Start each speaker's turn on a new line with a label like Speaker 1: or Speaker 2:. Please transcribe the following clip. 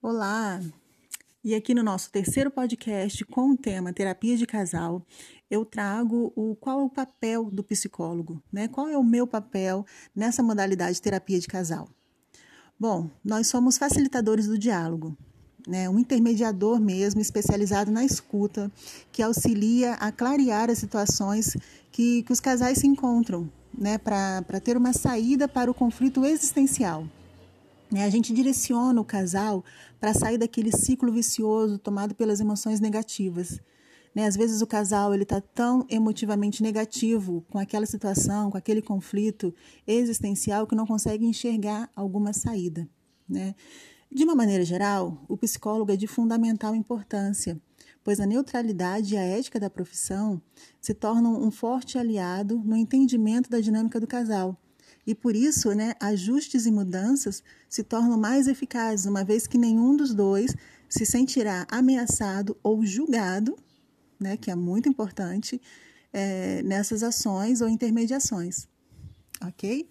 Speaker 1: Olá! E aqui no nosso terceiro podcast com o tema terapia de casal, eu trago o qual é o papel do psicólogo, né? Qual é o meu papel nessa modalidade de terapia de casal? Bom, nós somos facilitadores do diálogo, né? Um intermediador mesmo especializado na escuta que auxilia a clarear as situações que, que os casais se encontram, né? Para ter uma saída para o conflito existencial. Né? A gente direciona o casal para sair daquele ciclo vicioso tomado pelas emoções negativas. Né? Às vezes o casal ele está tão emotivamente negativo com aquela situação, com aquele conflito existencial que não consegue enxergar alguma saída. Né? De uma maneira geral, o psicólogo é de fundamental importância, pois a neutralidade e a ética da profissão se tornam um forte aliado no entendimento da dinâmica do casal e por isso, né, ajustes e mudanças se tornam mais eficazes, uma vez que nenhum dos dois se sentirá ameaçado ou julgado, né, que é muito importante, é, nessas ações ou intermediações. Ok?